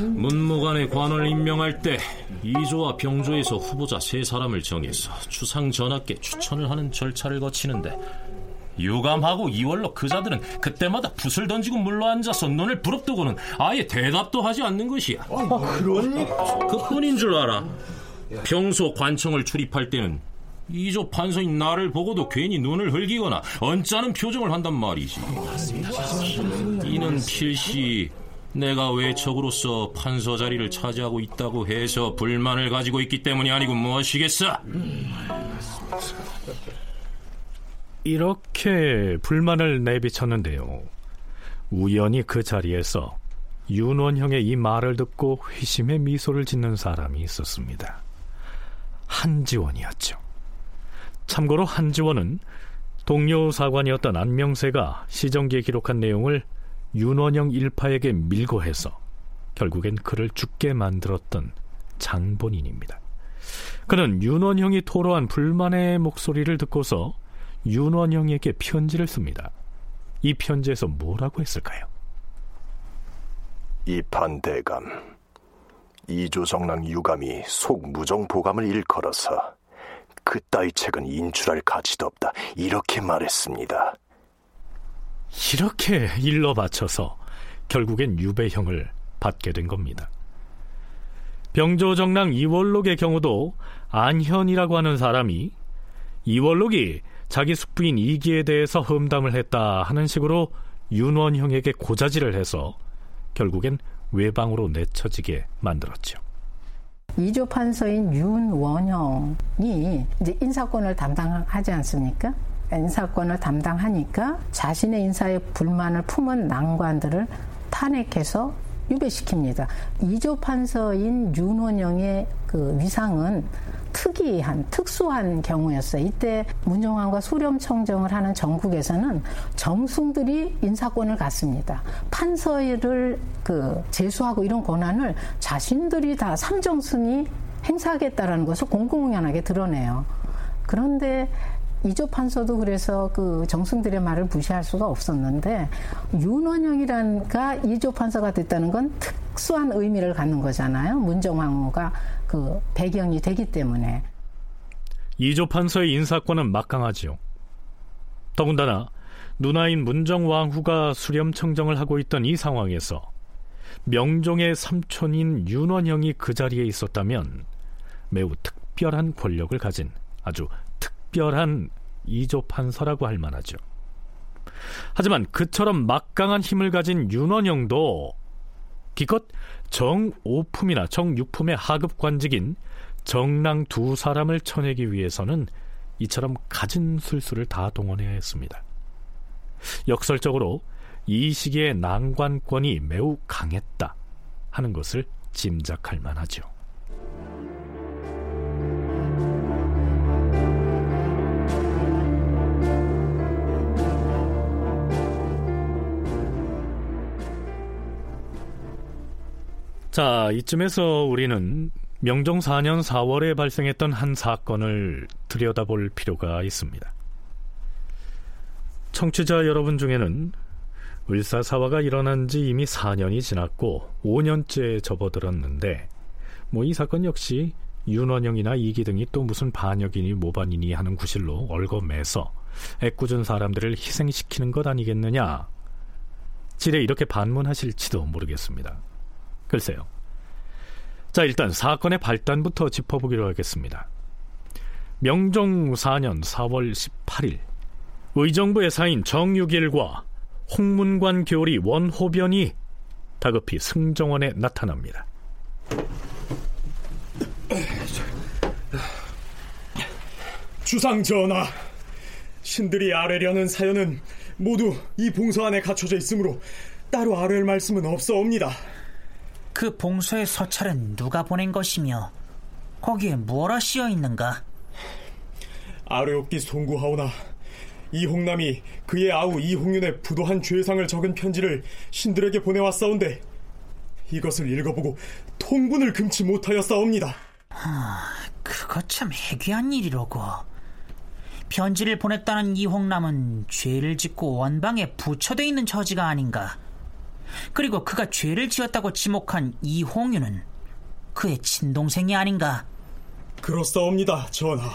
문무관의 관을 임명할 때 이조와 병조에서 후보자 세 사람을 정해서 추상 전하께 추천을 하는 절차를 거치는데 유감하고 이월로 그자들은 그때마다 붓을 던지고 물러앉아서 눈을 부릅뜨고는 아예 대답도 하지 않는 것이야. 그러니 그뿐인 줄 알아. 평소 관청을 출입할 때는 이조 판서인 나를 보고도 괜히 눈을 흘기거나 언짢은 표정을 한단 말이지. 이는 필시 내가 외척으로서 판서 자리를 차지하고 있다고 해서 불만을 가지고 있기 때문이 아니고 무엇이겠어? 이렇게 불만을 내비쳤는데요. 우연히 그 자리에서 윤원형의 이 말을 듣고 회심의 미소를 짓는 사람이 있었습니다. 한지원이었죠. 참고로 한지원은 동료 사관이었던 안명세가 시정기에 기록한 내용을 윤원영 일파에게 밀고 해서 결국엔 그를 죽게 만들었던 장본인입니다. 그는 윤원형이 토로한 불만의 목소리를 듣고서 윤원형에게 편지를 씁니다. 이 편지에서 뭐라고 했을까요? 이판대감 이조정랑 유감이 속무정보감을 일컬어서 그따위 책은 인출할 가치도 없다 이렇게 말했습니다. 이렇게 일러 바쳐서 결국엔 유배형을 받게 된 겁니다. 병조정랑 이월록의 경우도 안현이라고 하는 사람이 이월록이 자기 숙부인 이기에 대해서 험담을 했다 하는 식으로 윤원형에게 고자질을 해서 결국엔 외방으로 내쳐지게 만들었죠. 이조 판서인 윤원형이 이제 인사권을 담당하지 않습니까? 인사권을 담당하니까 자신의 인사에 불만을 품은 난관들을 탄핵해서 유배시킵니다. 이조 판서인 윤원영의 그 위상은 특이한 특수한 경우였어요. 이때 문정왕과 수렴청정을 하는 전국에서는 정승들이 인사권을 갖습니다. 판서를 그 제수하고 이런 권한을 자신들이 다 삼정승이 행사하겠다라는 것을 공공연하게 드러내요. 그런데 이조 판서도 그래서 그 정승들의 말을 무시할 수가 없었는데 윤원영이란가 이조 판서가 됐다는 건 특수한 의미를 갖는 거잖아요. 문정왕후가 그 배경이 되기 때문에 이조 판서의 인사권은 막강하지요. 더군다나 누나인 문정왕후가 수렴청정을 하고 있던 이 상황에서 명종의 삼촌인 윤원형이 그 자리에 있었다면 매우 특별한 권력을 가진 아주 특별한 이조 판서라고 할 만하죠. 하지만 그처럼 막강한 힘을 가진 윤원영도 기껏 정오품이나 정육품의 하급 관직인 정랑 두 사람을 쳐내기 위해서는 이처럼 가진 술수를 다 동원해야 했습니다. 역설적으로 이 시기의 난관권이 매우 강했다 하는 것을 짐작할 만하죠. 자, 이쯤에서 우리는 명종 4년 4월에 발생했던 한 사건을 들여다볼 필요가 있습니다. 청취자 여러분 중에는 을사사화가 일어난 지 이미 4년이 지났고 5년째 접어들었는데 뭐 이 사건 역시 윤원영이나 이기 등이 또 무슨 반역이니 모반이니 하는 구실로 얽어매서 애꿎은 사람들을 희생시키는 것 아니겠느냐 지레 이렇게 반문하실지도 모르겠습니다. 글쎄요. 자, 일단 사건의 발단부터 짚어보기로 하겠습니다. 명종 4년 4월 18일 의정부 의 사인 정육일과 홍문관 교리 원호변이 다급히 승정원에 나타납니다. 주상 전하, 신들이 아뢰려는 사연은 모두 이 봉서 안에 갖춰져 있으므로 따로 아뢰할 말씀은 없어옵니다. 그 봉서의 서찰은 누가 보낸 것이며 거기에 무엇라 씌어 있는가? 아뢰옵기 송구하오나 이홍남이 그의 아우 이홍윤의 부도한 죄상을 적은 편지를 신들에게 보내왔사온데 이것을 읽어보고 통분을 금치 못하였사옵니다. 아, 그거 참 해괴한 일이로고. 편지를 보냈다는 이홍남은 죄를 짓고 원방에 부처돼 있는 처지가 아닌가. 그리고 그가 죄를 지었다고 지목한 이홍윤은 그의 친동생이 아닌가? 그렇사옵니다, 전하.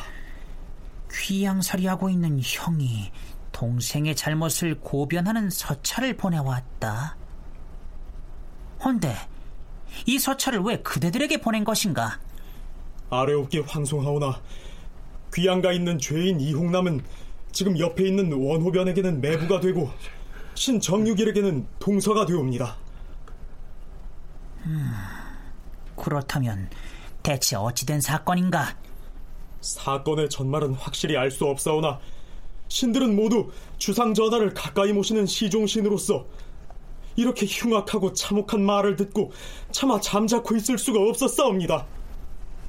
귀양살이하고 있는 형이 동생의 잘못을 고변하는 서찰을 보내왔다. 헌데 이 서찰을 왜 그대들에게 보낸 것인가? 아래옵기 황송하오나 귀양가 있는 죄인 이홍남은 지금 옆에 있는 원호변에게는 매부가 되고 신정육일에게는 동서가 되옵니다. 음, 그렇다면 대체 어찌된 사건인가? 사건의 전말은 확실히 알 수 없사오나 신들은 모두 주상 전하를 가까이 모시는 시종신으로서 이렇게 흉악하고 참혹한 말을 듣고 차마 잠자코 있을 수가 없었사옵니다.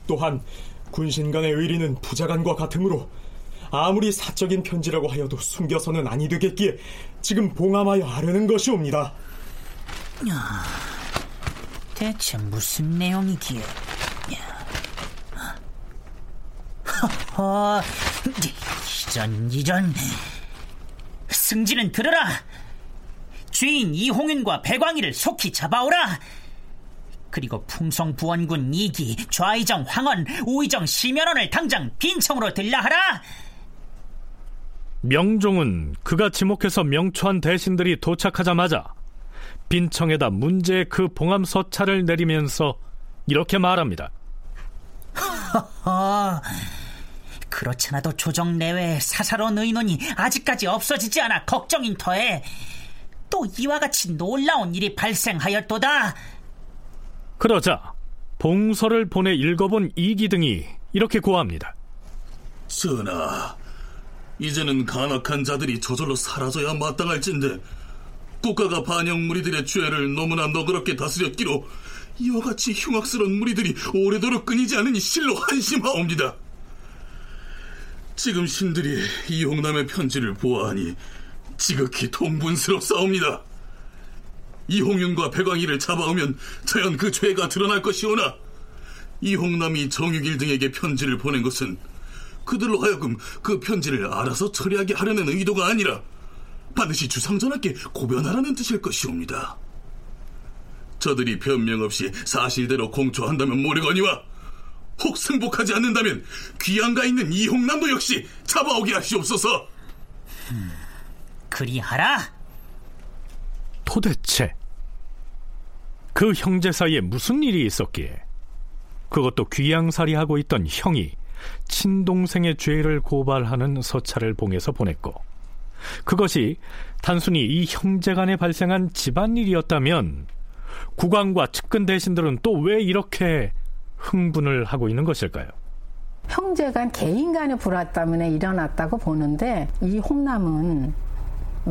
또한 군신 간의 의리는 부자간과 같으므로 아무리 사적인 편지라고 하여도 숨겨서는 아니 되겠기에 지금 봉함하여 아르는 것이옵니다. 대체 무슨 내용이기에? 허허, 이전 이전 승진은 들으라. 죄인 이홍윤과 배광희를 속히 잡아오라. 그리고 풍성부원군 이기, 좌의정 황원, 우의정 심연원을 당장 빈청으로 들라하라. 명종은 그가 지목해서 명초한 대신들이 도착하자마자 빈청에다 문제의 그 봉함 서찰을 내리면서 이렇게 말합니다. 허허, [LAUGHS] 그렇잖아도 조정 내외의 사사로운 의논이 아직까지 없어지지 않아 걱정인 터에 또 이와 같이 놀라운 일이 발생하였도다. 그러자 봉서를 보내 읽어본 이기 등이 이렇게 고합니다. 전하, 이제는 간악한 자들이 저절로 사라져야 마땅할진데 국가가 반영 무리들의 죄를 너무나 너그럽게 다스렸기로 이와 같이 흉악스러운 무리들이 오래도록 끊이지 않으니 실로 한심하옵니다. 지금 신들이 이홍남의 편지를 보아하니 지극히 통분스럽사옵니다. 이홍윤과 배광희를 잡아오면 자연 그 죄가 드러날 것이오나 이홍남이 정육일 등에게 편지를 보낸 것은 그들로 하여금 그 편지를 알아서 처리하게 하려는 의도가 아니라 반드시 주상전하께 고변하라는 뜻일 것이옵니다. 저들이 변명 없이 사실대로 공초한다면 모르거니와 혹 승복하지 않는다면 귀양가 있는 이홍남도 역시 잡아오게 하시옵소서. 음, 그리하라. 도대체 그 형제 사이에 무슨 일이 있었기에 그것도 귀양살이 하고 있던 형이 친동생의 죄를 고발하는 서찰을 봉해서 보냈고 그것이 단순히 이 형제 간에 발생한 집안일이었다면 국왕과 측근 대신들은 또 왜 이렇게 흥분을 하고 있는 것일까요? 형제 간 개인 간의 불화 때문에 일어났다고 보는데 이 홍남은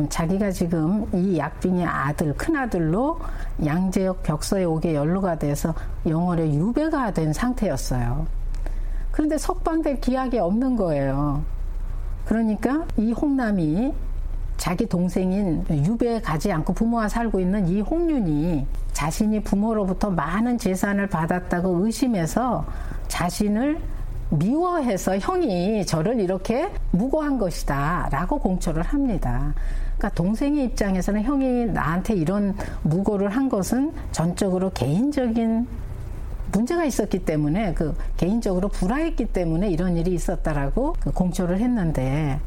자기가 지금 이 약빙의 아들 큰아들로 양재역 벽서에 오게 연루가 돼서 영월에 유배가 된 상태였어요. 그런데 석방될 기약이 없는 거예요. 그러니까 이 홍남이 자기 동생인 유배에 가지 않고 부모와 살고 있는 이 홍윤이 자신이 부모로부터 많은 재산을 받았다고 의심해서 자신을 미워해서 형이 저를 이렇게 무고한 것이다 라고 공초를 합니다. 그러니까 동생의 입장에서는 형이 나한테 이런 무고를 한 것은 전적으로 개인적인 문제가 있었기 때문에 그 개인적으로 불화했기 때문에 이런 일이 있었다라고 그 공초를 했는데.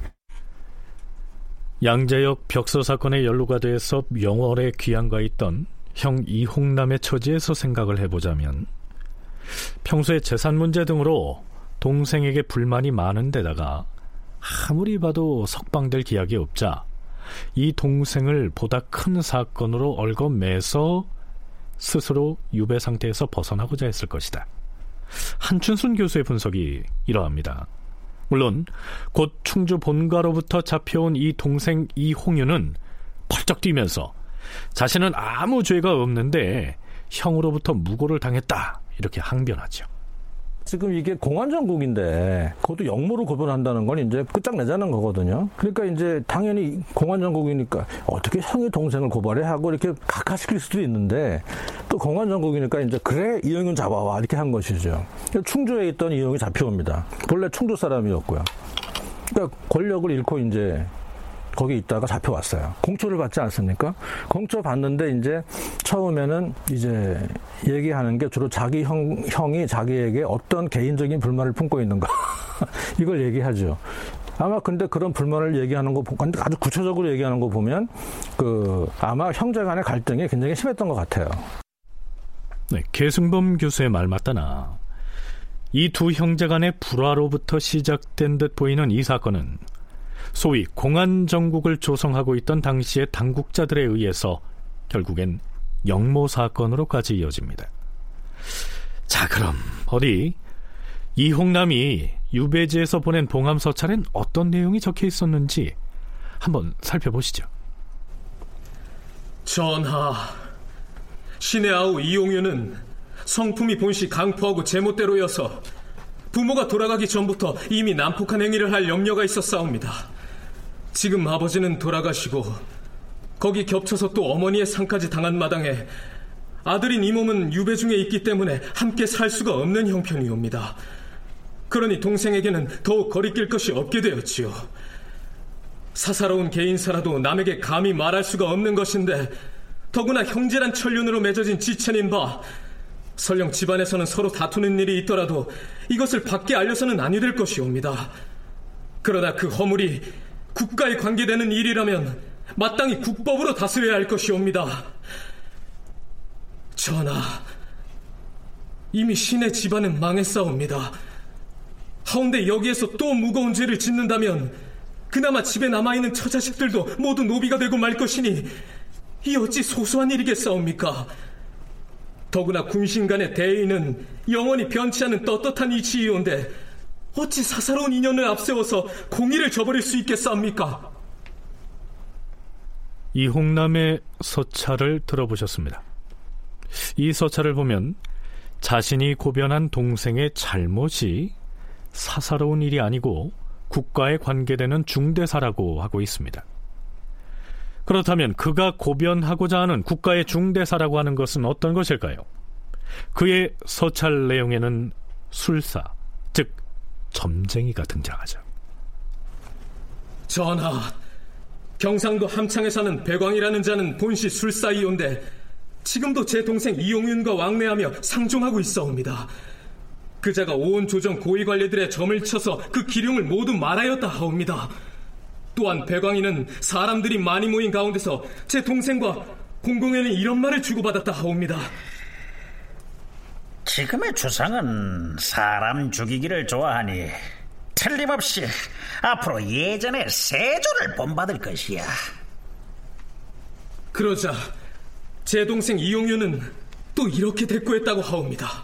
양재역 벽서 사건에 연루가 돼서 영월에 귀양가 있던 형 이홍남의 처지에서 생각을 해보자면 평소에 재산 문제 등으로 동생에게 불만이 많은 데다가 아무리 봐도 석방될 기약이 없자 이 동생을 보다 큰 사건으로 얽어매서 스스로 유배 상태에서 벗어나고자 했을 것이다. 한춘순 교수의 분석이 이러합니다. 물론 곧 충주 본가로부터 잡혀온 이 동생 이홍윤은 펄쩍 뛰면서 자신은 아무 죄가 없는데 형으로부터 무고를 당했다 이렇게 항변하죠. 지금 이게 공안정국인데 그것도 역모로 고변한다는 건 이제 끝장내자는 거거든요. 그러니까 이제 당연히 공안정국이니까 어떻게 형의 동생을 고발해 하고 이렇게 각하시킬 수도 있는데 또 공안정국이니까 이제 그래 이영윤 잡아와 이렇게 한 것이죠. 충주에 있던 이영이 잡혀옵니다. 본래 충주 사람이었고요. 그러니까 권력을 잃고 이제 거기 있다가 잡혀왔어요. 공초를 받지 않습니까? 공초 받는데 이제 처음에는 이제 얘기하는 게 주로 자기 형, 형이 자기에게 어떤 개인적인 불만을 품고 있는가. [LAUGHS] 이걸 얘기하죠. 아마 근데 그런 불만을 얘기하는 거, 아주 구체적으로 얘기하는 거 보면 그 아마 형제 간의 갈등이 굉장히 심했던 것 같아요. 네, 계승범 교수의 말 맞다나 이 두 형제 간의 불화로부터 시작된 듯 보이는 이 사건은 소위 공안 정국을 조성하고 있던 당시의 당국자들에 의해서 결국엔 영모 사건으로까지 이어집니다. 자, 그럼 어디 이홍남이 유배지에서 보낸 봉함 서찰엔 어떤 내용이 적혀 있었는지 한번 살펴보시죠. 전하, 신의 아우 이용유는 성품이 본시 강포하고 제멋대로여서 부모가 돌아가기 전부터 이미 난폭한 행위를 할 염려가 있었사옵니다. 지금 아버지는 돌아가시고 거기 겹쳐서 또 어머니의 상까지 당한 마당에 아들인 이 몸은 유배 중에 있기 때문에 함께 살 수가 없는 형편이옵니다. 그러니 동생에게는 더욱 거리낄 것이 없게 되었지요. 사사로운 개인사라도 남에게 감히 말할 수가 없는 것인데 더구나 형제란 천륜으로 맺어진 지체인 바 설령 집안에서는 서로 다투는 일이 있더라도 이것을 밖에 알려서는 아니 될 것이옵니다. 그러나 그 허물이 국가에 관계되는 일이라면 마땅히 국법으로 다스려야 할 것이옵니다. 전하, 이미 신의 집안은 망했사옵니다. 하운데 여기에서 또 무거운 죄를 짓는다면 그나마 집에 남아있는 처자식들도 모두 노비가 되고 말 것이니 이 어찌 소소한 일이겠사옵니까? 더구나 군신 간의 대의는 영원히 변치 않은 떳떳한 이치이온데 어찌 사사로운 인연을 앞세워서 공의를 저버릴 수 있겠사옵니까? 이홍남의 서찰을 들어보셨습니다. 이 서찰을 보면 자신이 고변한 동생의 잘못이 사사로운 일이 아니고 국가에 관계되는 중대사라고 하고 있습니다. 그렇다면 그가 고변하고자 하는 국가의 중대사라고 하는 것은 어떤 것일까요? 그의 서찰 내용에는 술사, 즉 점쟁이가 등장하죠. 전하, 경상도 함창에 사는 배광이라는 자는 본시 술사이온데 지금도 제 동생 이용윤과 왕래하며 상종하고 있어옵니다. 그자가 온 조정 고위 관리들의 점을 쳐서 그 기룡을 모두 말하였다 하옵니다. 또한 배광이는 사람들이 많이 모인 가운데서 제 동생과 공공에는 이런 말을 주고받았다 하옵니다. 지금의 주상은 사람 죽이기를 좋아하니 틀림없이 앞으로 예전의 세조를 본받을 것이야. 그러자 제 동생 이용유는 또 이렇게 대꾸했다고 하옵니다.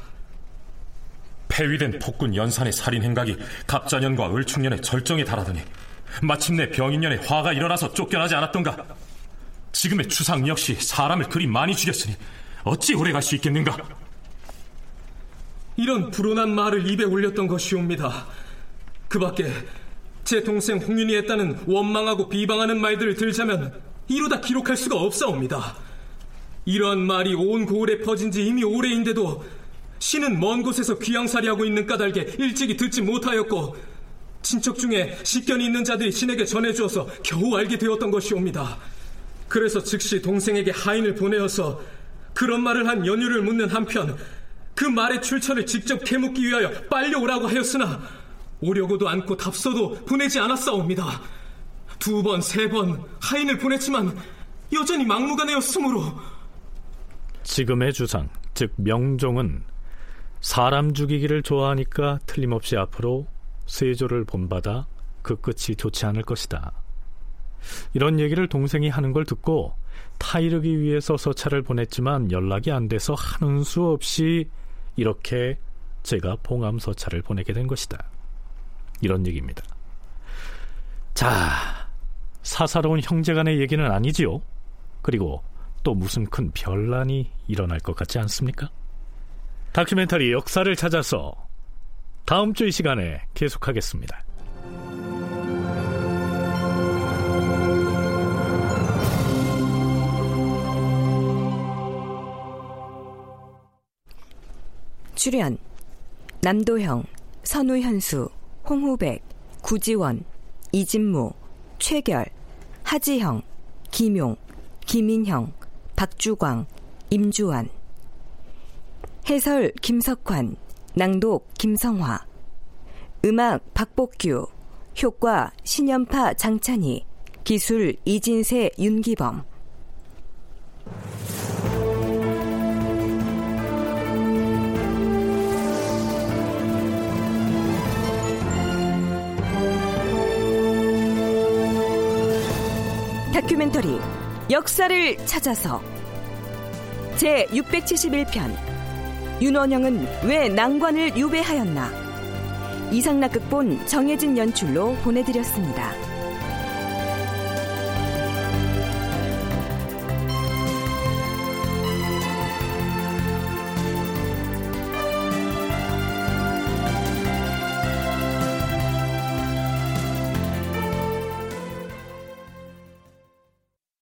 폐위된 폭군 연산의 살인 행각이 갑자년과 을충년의 절정에 달하더니 마침내 병인년의 화가 일어나서 쫓겨나지 않았던가? 지금의 추상 역시 사람을 그리 많이 죽였으니 어찌 오래 갈 수 있겠는가? 이런 불온한 말을 입에 올렸던 것이옵니다. 그 밖에 제 동생 홍윤이 했다는 원망하고 비방하는 말들을 들자면 이루다 기록할 수가 없사옵니다. 이러한 말이 온 고을에 퍼진 지 이미 오래인데도 신은 먼 곳에서 귀양살이하고 있는 까닭에 일찍이 듣지 못하였고 친척 중에 식견이 있는 자들이 신에게 전해주어서 겨우 알게 되었던 것이옵니다. 그래서 즉시 동생에게 하인을 보내어서 그런 말을 한 연유를 묻는 한편 그 말의 출처를 직접 캐묻기 위하여 빨리 오라고 하였으나 오려고도 않고 답서도 보내지 않았사옵니다. 두 번, 세 번 하인을 보냈지만 여전히 막무가내였으므로 지금의 주상, 즉 명종은 사람 죽이기를 좋아하니까 틀림없이 앞으로 세조를 본받아 그 끝이 좋지 않을 것이다. 이런 얘기를 동생이 하는 걸 듣고 타이르기 위해서 서찰을 보냈지만 연락이 안 돼서 하는 수 없이 이렇게 제가 봉암 서찰을 보내게 된 것이다. 이런 얘기입니다. 자, 사사로운 형제간의 얘기는 아니지요. 그리고 또 무슨 큰 변란이 일어날 것 같지 않습니까? 다큐멘터리 역사를 찾아서 다음 주 이 시간에 계속하겠습니다. 출연 남도형, 선우현수, 홍후백, 구지원, 이진무, 최결, 하지형, 김용, 김인형, 박주광, 임주환. 해설 김석환, 낭독 김성화. 음악 박복규, 효과 신연파 장찬희, 기술 이진세 윤기범 다큐멘터리 역사를 찾아서 제 671편 윤원영은 왜 낭관을 유배하였나 이상락 극본 정혜진 연출로 보내드렸습니다.